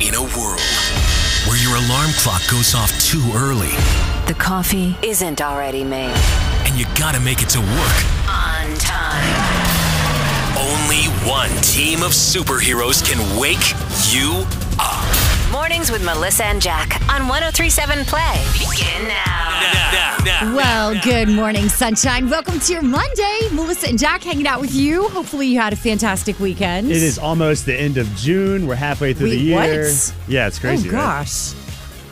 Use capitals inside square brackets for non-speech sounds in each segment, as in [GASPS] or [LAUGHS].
In a world where your alarm clock goes off too early The coffee isn't already made. and you gotta make it to work, On time. only one team of superheroes can wake you up. Mornings with Melissa and Jack on 1037 Play. Begin now. Now, now, Well, good morning, sunshine. Welcome to your Monday. Melissa and Jack hanging out with you. Hopefully, you had a fantastic weekend. It is almost the end of June. We're halfway through Wait, the what? year. Yeah, it's crazy. Oh crazy. right?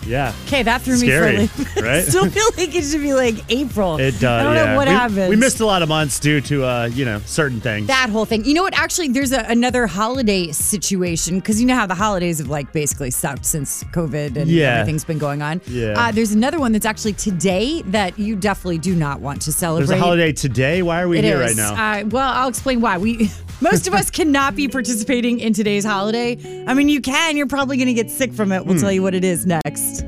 Yeah. Okay, that threw Scary, me for a loop. [LAUGHS] right? I still feel like it should be like April. It does. I don't yeah. know what we, happened. We missed a lot of months due to uh, you know, certain things. that whole thing. You know what? Actually, there's a, another holiday situation because you know how the holidays have like basically sucked since COVID and Yeah. everything's been going on. Yeah. Uh, there's another one that's actually today that you definitely do not want to celebrate. There's a holiday today. Why are we It here is. right now? Uh, well, I'll explain why. We [LAUGHS] most of us cannot be participating in today's holiday. I mean, you can. You're probably going to get sick from it. We'll Hmm. tell you what it is next.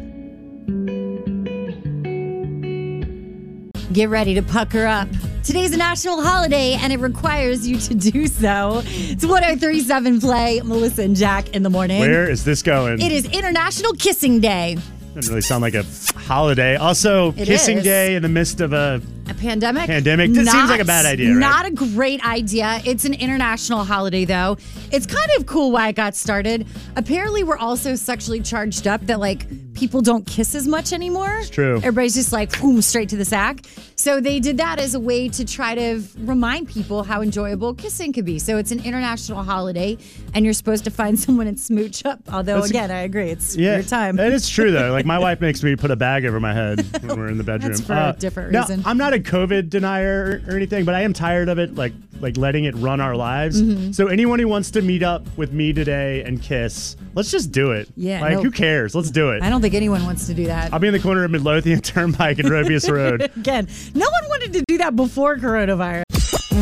Get ready to pucker up. Today's a national holiday, and it requires you to do so. It's 1037 Play, Melissa and Jack in the morning. Where is this going? It is International Kissing Day. Doesn't really sound like a holiday. Also, It kissing is. day in the midst of a Pandemic? Pandemic? That seems like a bad idea, right? Not a great idea. It's an international holiday, though. It's kind of cool why it got started. Apparently, we're also sexually charged up that, like, people don't kiss as much anymore. It's true. Everybody's just like, boom, straight to the sack. So they did that as a way to try to remind people how enjoyable kissing could be. So it's an international holiday, and you're supposed to find [LAUGHS] someone and smooch up. Although, That's again, I agree. It's yeah, your time. It is true though. Like my [LAUGHS] wife makes me put a bag over my head when we're in the bedroom. Uh, That's for a different reason. I'm not a COVID denier or, or anything, but I am tired of it. Like like letting it run our lives. Mm-hmm. So anyone who wants to meet up with me today and kiss, let's just do it. Yeah, Like no. who cares? Let's do it. I don't think anyone wants to do that. I'll be in the corner of Midlothian [LAUGHS] Turnpike and Robious [LAUGHS] Road. Again, no one wanted to do that before coronavirus.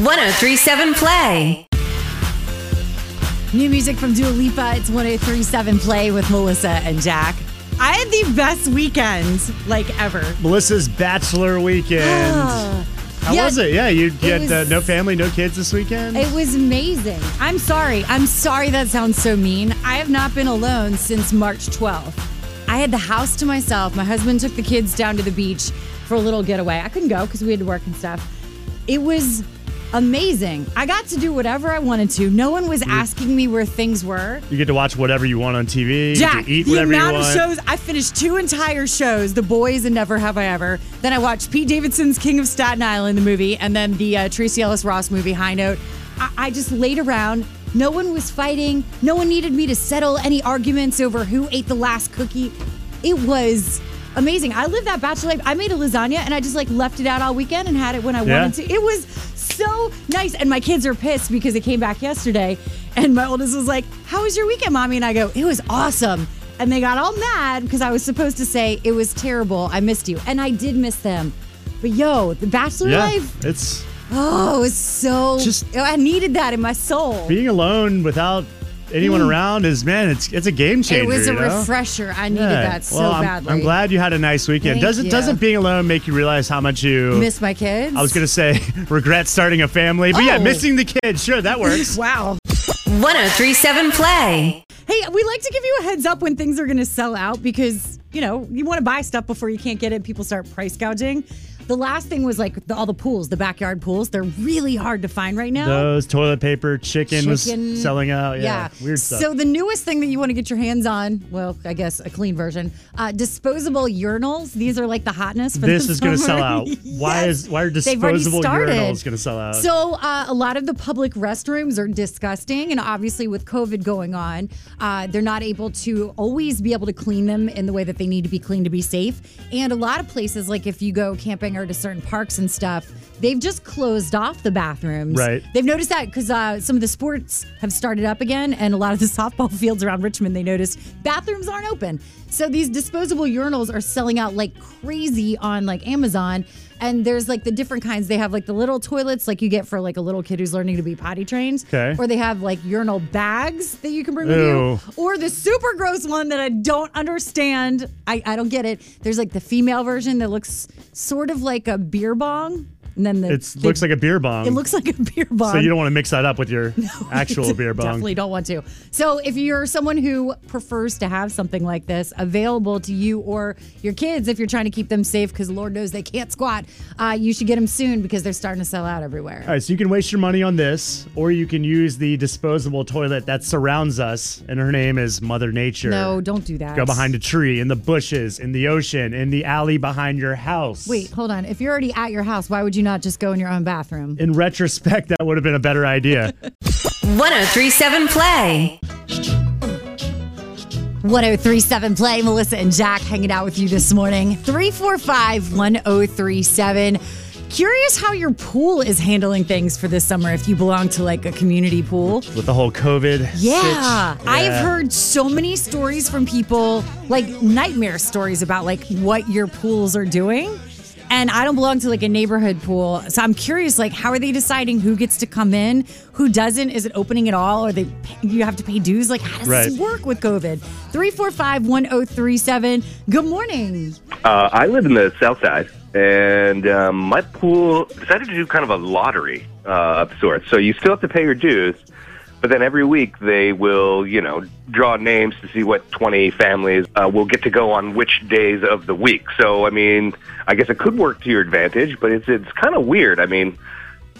1037 Play. New music from Dua Lipa. It's 1037 Play with Melissa and Jack. I had the best weekend like ever. Melissa's bachelor weekend. [GASPS] How Yeah, was it? Yeah, you, you it had uh, was- no family, no kids this weekend. It was amazing. I'm sorry. I'm sorry that sounds so mean. I have not been alone since March 12th. I had the house to myself. My husband took the kids down to the beach for a little getaway. I couldn't go because we had to work and stuff. It was amazing. I got to do whatever I wanted to. No one was asking me where things were. you get to watch whatever you want on TV. Jack, eat the whatever you amount of want. shows I finished two entire shows, The Boys and Never Have I Ever. Then I watched Pete Davidson's King of Staten Island, the movie, and then the uh, Tracee Ellis Ross movie, High Note. I-, I just laid around. No one was fighting. No one needed me to settle any arguments over who ate the last cookie. It was amazing. I lived that bachelor life. I made a lasagna and I just like left it out all weekend and had it when I Yeah. wanted to. It was so nice. And my kids are pissed because it came back yesterday. And my oldest was like, How was your weekend, mommy? And I go, It was awesome. And they got all mad because I was supposed to say, It was terrible. I missed you. And I did miss them. But yo, the bachelor Yeah, life, it's oh, it was so. Just- I needed that in my soul. being alone without anyone around is man, it's it's a game changer. Mm. It was a you know? refresher. I needed Yeah. that so well, I'm, badly. I'm glad you had a nice weekend. Thank doesn't you. doesn't being alone make you realize how much you Miss my kids. I was gonna say [LAUGHS] regret starting a family, but yeah, Oh. missing the kids. Sure, that works. [LAUGHS] Wow. 1037 Play. Hey, we like to give you a heads up when things are going to sell out because, you know, you want to buy stuff before you can't get it. People start price gouging. The last thing was like the, all the pools, the backyard pools. They're really hard to find right now. Those toilet paper, chicken, Chicken. was selling out. Yeah, weird stuff. So the newest thing that you want to get your hands on, well, I guess a clean version, uh, disposable urinals. These are like the hotness for this the is going to sell out. [LAUGHS] Why Yes. is why are disposable urinals going to sell out? So uh, a lot of the public restrooms are disgusting, and obviously with COVID going on, uh, they're not able to always be able to clean them in the way that they need to be cleaned to be safe. And a lot of places, like if you go camping or to certain parks and stuff, they've just closed off the bathrooms. Right. They've noticed that because uh, some of the sports have started up again, and a lot of the [LAUGHS] softball fields around Richmond, they noticed bathrooms aren't open. So these disposable urinals are selling out like crazy on like Amazon. And there's like the different kinds. They have like the little toilets, like you get for like a little kid who's learning to be potty trained. Okay. Or they have like urinal bags that you can bring with Ew. you. Or the super gross one that I don't understand. I, I don't get it. There's like the female version that looks sort of like a beer bong. And then the, It looks like a beer bong. it looks like a beer bong. so you don't want to mix that up with your [LAUGHS] actual beer bong. Definitely don't want to. So if you're someone who prefers to have something like this available to you or your kids, if you're trying to keep them safe, because Lord knows they can't squat, uh, you should get them soon because they're starting to sell out everywhere. All right, so you can waste your money on this, or you can use the disposable toilet that surrounds us, and her name is Mother Nature. No, don't do that. Go behind a tree, in the bushes, in the ocean, in the alley behind your house. Wait, hold on. If you're already at your house, why would you not just go in your own bathroom? In retrospect, that would have been a better idea. [LAUGHS] 1037 Play. 1037 Play, Melissa and Jack hanging out with you this morning. 345 1037. Curious how your pool is handling things for this summer if you belong to like a community pool. With the whole COVID. Yeah. sitch. I've heard so many stories from people, like nightmare stories about like what your pools are doing. And I don't belong to like a neighborhood pool. So I'm curious, like, how are they deciding who gets to come in, who doesn't? Is it opening at all? Or they you have to pay dues? Like, how does this work with COVID? 345 1037. Good morning. Uh, I live in the South Side, and um, my pool decided to do kind of a lottery uh, of sorts. So you still have to pay your dues, but then every week they will, you know, draw names to see what 20 families uh, will get to go on which days of the week. So, I mean, I guess it could work to your advantage, but it's it's kind of weird. I mean,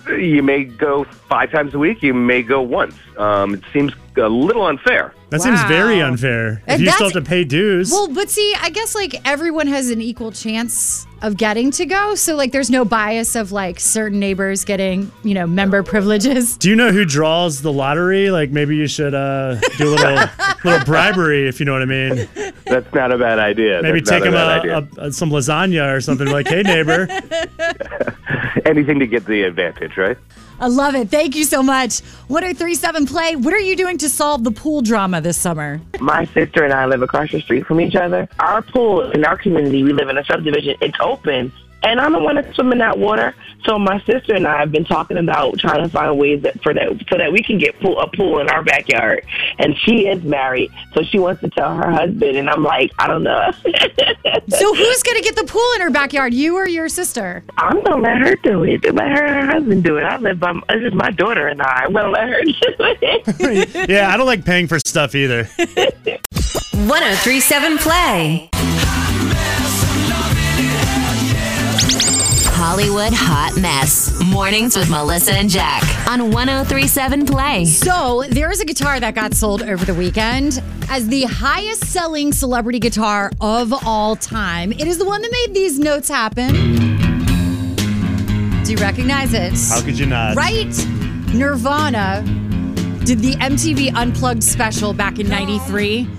you may go five times a week, you may go once. Um, it seems a little unfair. That seems Wow. very unfair. And If you still that's- have to pay dues. Well, but see, I guess like everyone has an equal chance of getting to go. So, like, there's no bias of like certain neighbors getting, you know, member privileges. do you know who draws the lottery? Like maybe you should uh, do a little [LAUGHS] little bribery, if you know what I mean. That's not a bad idea. Maybe That's take not him bad a, idea. a, a, some lasagna or something. Like, hey neighbor, [LAUGHS] Anything to get the advantage, right? I love it. Thank you so much. 1037 Play, what are you doing to solve the pool drama this summer? My sister and I live across the street from each other. Our pool in our community, we live in a subdivision. It's open, and I don't want to swim in that water. So my sister and I have been talking about trying to find ways that for that so that we can get pool, a pool in our backyard. And she is married, so she wants to tell her husband, and I'm like, I don't know. [LAUGHS] So, who's going to get the pool in her backyard, you or your sister? I'm gonna let her do it. Let her and her husband do it. I live by. This is my daughter and I. I'm gonna let her [LAUGHS] do it. [LAUGHS] yeah, I don't like paying for stuff either. 1037 Play. Hollywood Hot Mess. Mornings with Melissa and Jack on 1037 Play. So, there is a guitar that got sold over the weekend as the highest selling celebrity guitar of all time. It is the one that made these notes happen. Do you recognize it? How could you not? Right? Nirvana did the MTV Unplugged special back in 93.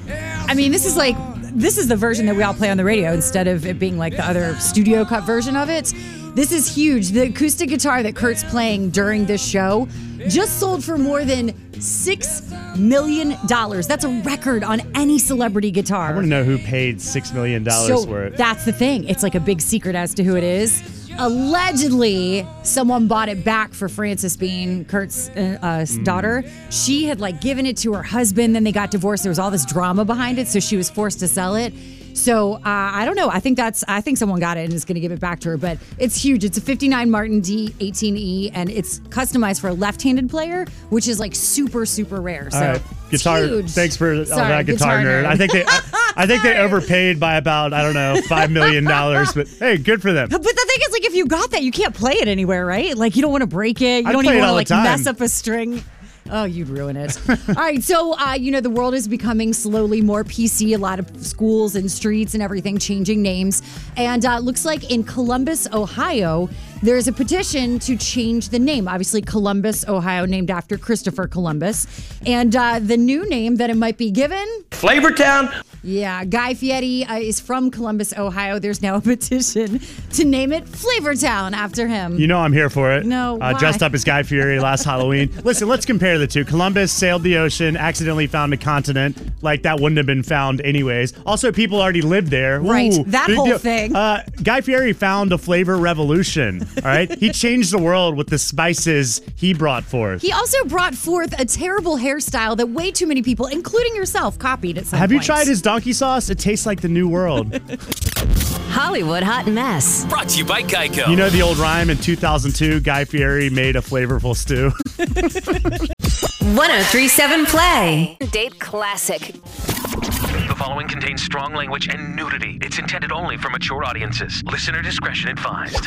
I mean, this is like, this is the version that we all play on the radio instead of it being like the other studio cut version of it. This is huge. The acoustic guitar that Kurt's playing during this show just sold for more than $6 million. That's a record on any celebrity guitar. I want to know who paid six million dollars So for it. that's the thing. It's like a big secret as to who it is. Allegedly, someone bought it back for Frances Bean, Kurt's uh, uh, Mm. daughter. She had like given it to her husband, then they got divorced. There was all this drama behind it, so she was forced to sell it. So uh, I don't know. I think that's. I think someone got it and is going to give it back to her. But it's huge. It's a '59 Martin D18E, and it's customized for a left-handed player, which is like super, super rare. So All right, it's guitar. huge. Thanks for all that guitar, nerd. I think they, I, I think they [LAUGHS] overpaid by about I don't know five million dollars, but hey, good for them. But the thing is, like, if you got that, you can't play it anywhere, right? Like, you don't want to break it. You I don't even want to like time. mess up a string. Oh, you'd ruin it. [LAUGHS] all right, so uh, you know the world is becoming slowly more PC. A lot of schools and streets and everything changing names, and uh, looks like in Columbus, Ohio, there's a petition to change the name. Obviously, Columbus, Ohio, named after Christopher Columbus, and uh, the new name that it might be given Flavortown. yeah, Guy Fieri uh, is from Columbus, Ohio. There's now a petition to name it Flavortown after him. You know I'm here for it. No, uh, why? dressed up as Guy Fieri last [LAUGHS] Halloween. Listen, let's compare the two. Columbus sailed the ocean, accidentally found a continent. Like that wouldn't have been found anyways. Also, people already lived there. Right, Ooh, that big whole deal. thing. Uh, Guy Fieri found a flavor revolution. All right, he changed the world with the spices he brought forth. he also brought forth a terrible hairstyle that way too many people, including yourself, copied at some have you tried his donkey sauce? It tastes like the new world. Hollywood Hot Mess. Brought to you by Geico. You know the old rhyme in 2002, Guy Fieri made a flavorful stew. [LAUGHS] 1037 Play. Date Classic. The following contains strong language and nudity. It's intended only for mature audiences. Listener discretion advised.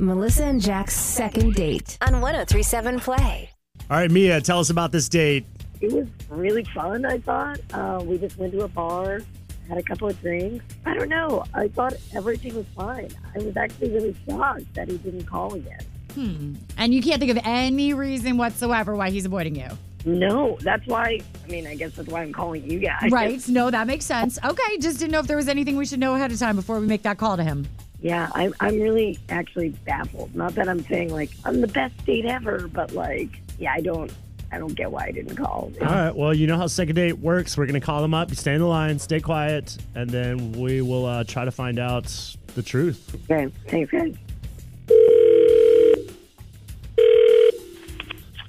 Melissa and Jack's second date on 1037 Play. All right, Mia, tell us about this date. it was really fun. I thought uh, we just went to a bar, had a couple of drinks. I don't know. I thought everything was fine. I was actually really shocked that he didn't call again. Hmm. And you can't think of any reason whatsoever why he's avoiding you. No, that's why. I mean, I guess that's why I'm calling you guys. Right. No, that makes sense. Okay. Just didn't know if there was anything we should know ahead of time before we make that call to him. Yeah, I'm. I'm really actually baffled. Not that I'm saying like I'm the best date ever, but like, yeah, I don't. I don't get why I didn't call. All right, well, you know how second date works. We're going to call them up. You stay in the line, stay quiet, and then we will uh, try to find out the truth. Okay, thanks, guys.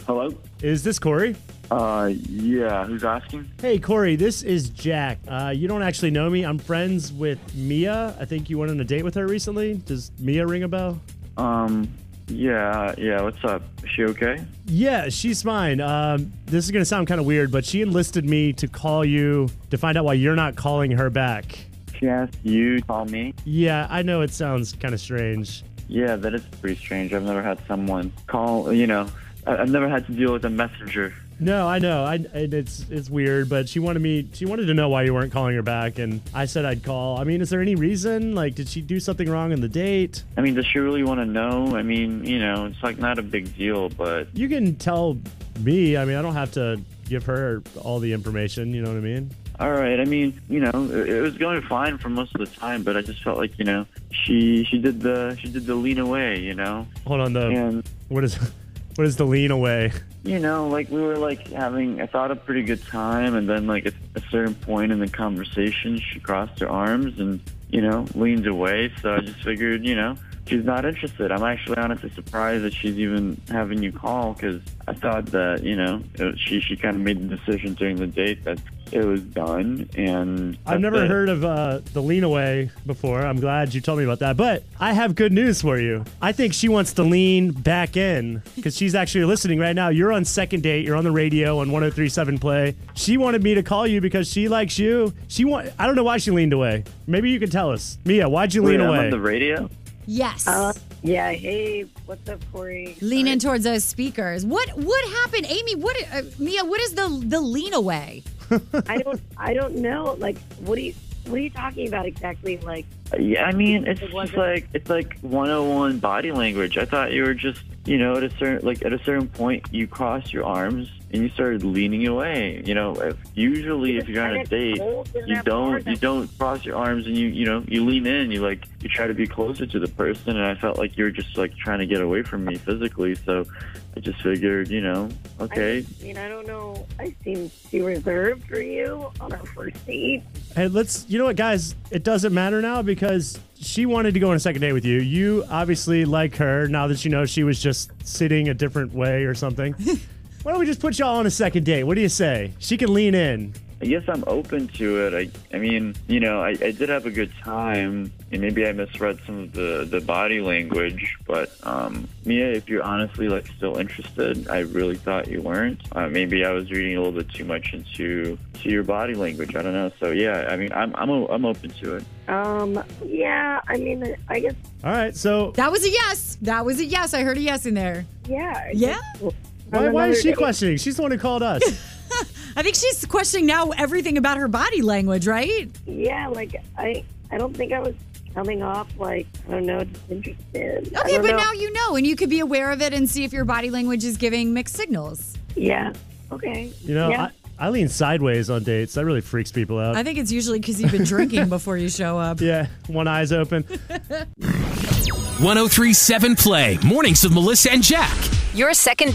Hello? Is this Corey? Uh, yeah, who's asking? Hey, Corey, this is Jack. Uh, you don't actually know me. I'm friends with Mia. I think you went on a date with her recently. Does Mia ring a bell? Um, yeah, yeah, what's up? Is she okay? Yeah, she's fine. Um, this is going to sound kind of weird, but she enlisted me to call you to find out why you're not calling her back. She asked you to call me? Yeah, I know it sounds kind of strange. Yeah, that is pretty strange. I've never had someone call, you know, I- I've never had to deal with a messenger. No, I know. I and it's it's weird, but she wanted me. She wanted to know why you weren't calling her back, and I said I'd call. I mean, is there any reason? Like, did she do something wrong in the date? I mean, does she really want to know? I mean, you know, it's like not a big deal, but You can tell me. I mean, I don't have to give her all the information. You know what I mean? all right. I mean, you know, it, it was going fine for most of the time, but I just felt like, you know, she she did the she did the lean away, you know, Hold on. The and what is [LAUGHS] what is the lean away? You know, like we were like having, I thought a pretty good time, and then like at a certain point in the conversation, she crossed her arms and you know leaned away. So I just figured, you know, she's not interested. I'm actually honestly surprised that she's even having you call because I thought that you know she she kind of made the decision during the date that it was done, and I've never it. heard of uh, the lean away before. I'm glad you told me about that. But I have good news for you. I think she wants to lean back in because she's actually listening right now. You're on second date. You're on the radio on 1037 Play. She wanted me to call you because she likes you. She want. I don't know why she leaned away. Maybe you can tell us. Mia, why'd you Wait, lean I'm away? on the radio. Yes. Uh, yeah. Hey, what's up, Corey? lean Sorry. in towards those speakers. What what happened, Amy? What uh, Mia? What is the the lean away? [LAUGHS] I don't. I don't know. Like, what are you? What are you talking about exactly? Like, Yeah, I mean, it's It just like it's like 101 body language. I thought you were just, you know, at a certain like at a certain point, you cross your arms and you started leaning away. You know, if, usually if you're on a date, you don't you don't cross your arms and you you know you lean in. You like you try to be closer to the person, and I felt like you were just like trying to get away from me physically. So I just figured, you know, okay, I mean, I don't know. I seem too reserved for you on our first date. Hey, let's. You know what, guys? It doesn't matter now because she wanted to go on a second date with you. You obviously like her now that you know she was just sitting a different way or something. [LAUGHS] Why don't we just put y'all on a second date? What do you say? She can lean in. I guess I'm open to it. I, I mean, you know, I, I did have a good time, and maybe I misread some of the, the body language. But um, Mia, if you're honestly like still interested, I really thought you weren't. Uh, maybe I was reading a little bit too much into to your body language. I don't know. So yeah, I mean, I'm I'm o- I'm open to it. Um, yeah. I mean, I guess. All right. So That was a yes. That was a yes. I heard a yes in there. Yeah. I Yeah? guess- why, on why is she date- questioning? She's the one who called us. [LAUGHS] I think she's questioning now everything about her body language, right? Yeah. Like, I. I don't think I was coming off like I don't know, just interested. Okay, but know. now you know, and you could be aware of it and see if your body language is giving mixed signals. Yeah. Okay. You know, Yeah. I, I lean sideways on dates. That really freaks people out. I think it's usually because you've been drinking before you show up. [LAUGHS] yeah, one eye's open. [LAUGHS] 1037 Play. Mornings with Melissa and Jack. Your second